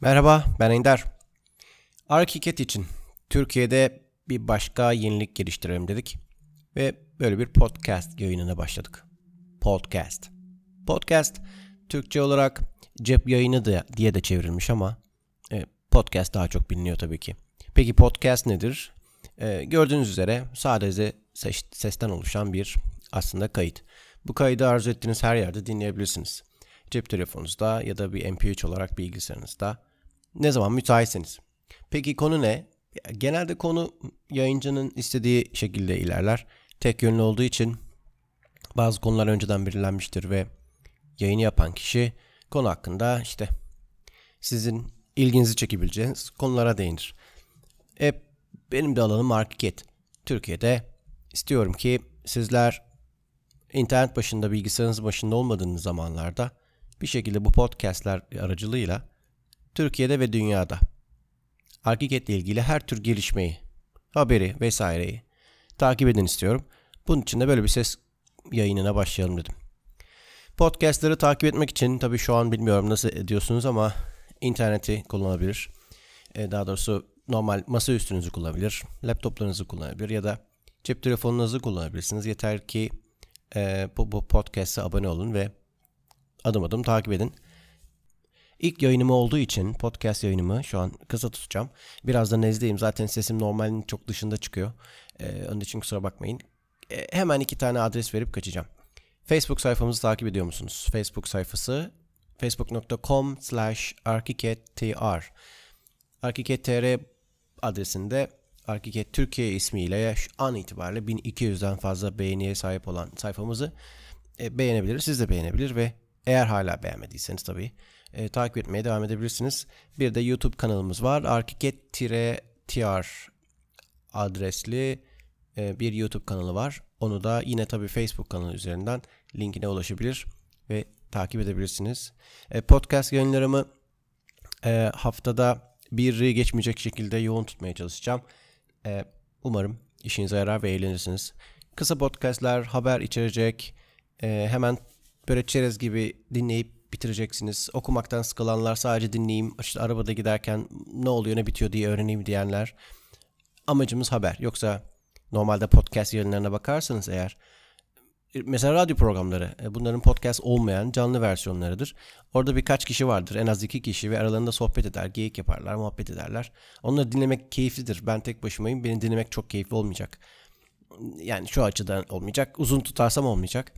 Merhaba, ben Ender. Arkiket için Türkiye'de bir başka yenilik geliştirelim dedik ve böyle bir podcast yayınına başladık. Podcast. Podcast Türkçe olarak cep yayını da diye de çevrilmiş ama e, podcast daha çok biliniyor tabii ki. Peki podcast nedir? E, gördüğünüz üzere sadece ses, sesten oluşan bir aslında kayıt. Bu kaydı arzu ettiğiniz her yerde dinleyebilirsiniz. Cep telefonunuzda ya da bir MP3 olarak bilgisayarınızda ne zaman müsaitseniz. Peki konu ne? Genelde konu yayıncının istediği şekilde ilerler. Tek yönlü olduğu için bazı konular önceden belirlenmiştir ve yayını yapan kişi konu hakkında işte sizin ilginizi çekebileceğiniz konulara değinir. E, benim de alanım market. Türkiye'de istiyorum ki sizler internet başında bilgisayarınız başında olmadığınız zamanlarda bir şekilde bu podcastler aracılığıyla Türkiye'de ve dünyada Arkiket ile ilgili her tür gelişmeyi, haberi vesaireyi takip edin istiyorum. Bunun için de böyle bir ses yayınına başlayalım dedim. Podcastları takip etmek için tabii şu an bilmiyorum nasıl ediyorsunuz ama interneti kullanabilir. E, daha doğrusu normal masa üstünüzü kullanabilir, laptoplarınızı kullanabilir ya da cep telefonunuzu kullanabilirsiniz. Yeter ki e, bu, bu podcast'a abone olun ve adım adım takip edin. İlk yayınımı olduğu için podcast yayınımı şu an kısa tutacağım. Biraz da nezdeyim. Zaten sesim normalin çok dışında çıkıyor. Ee, onun için kusura bakmayın. Ee, hemen iki tane adres verip kaçacağım. Facebook sayfamızı takip ediyor musunuz? Facebook sayfası facebook.com slash arkikettr Arkiket.tr adresinde Arkiket Türkiye ismiyle şu an itibariyle 1200'den fazla beğeniye sahip olan sayfamızı e, beğenebilir. Siz de beğenebilir ve eğer hala beğenmediyseniz tabii e, takip etmeye devam edebilirsiniz. Bir de YouTube kanalımız var. Arkiket-tr adresli e, bir YouTube kanalı var. Onu da yine tabii Facebook kanalı üzerinden linkine ulaşabilir ve takip edebilirsiniz. E, podcast yayınlarımı e, haftada bir geçmeyecek şekilde yoğun tutmaya çalışacağım. E, umarım işinize yarar ve eğlenirsiniz. Kısa podcastler, haber içerecek, e, hemen böyle çerez gibi dinleyip bitireceksiniz. Okumaktan sıkılanlar sadece dinleyeyim, işte arabada giderken ne oluyor ne bitiyor diye öğreneyim diyenler. Amacımız haber. Yoksa normalde podcast yayınlarına bakarsanız eğer mesela radyo programları e, bunların podcast olmayan canlı versiyonlarıdır. Orada birkaç kişi vardır en az iki kişi ve aralarında sohbet eder, geyik yaparlar, muhabbet ederler. Onları dinlemek keyiflidir. Ben tek başımayım. Beni dinlemek çok keyifli olmayacak. Yani şu açıdan olmayacak. Uzun tutarsam olmayacak.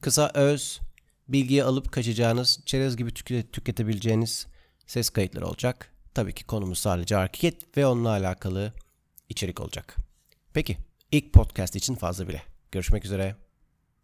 Kısa, öz, bilgiyi alıp kaçacağınız, çerez gibi tüketebileceğiniz ses kayıtları olacak. Tabii ki konumuz sadece hareket ve onunla alakalı içerik olacak. Peki, ilk podcast için fazla bile. Görüşmek üzere.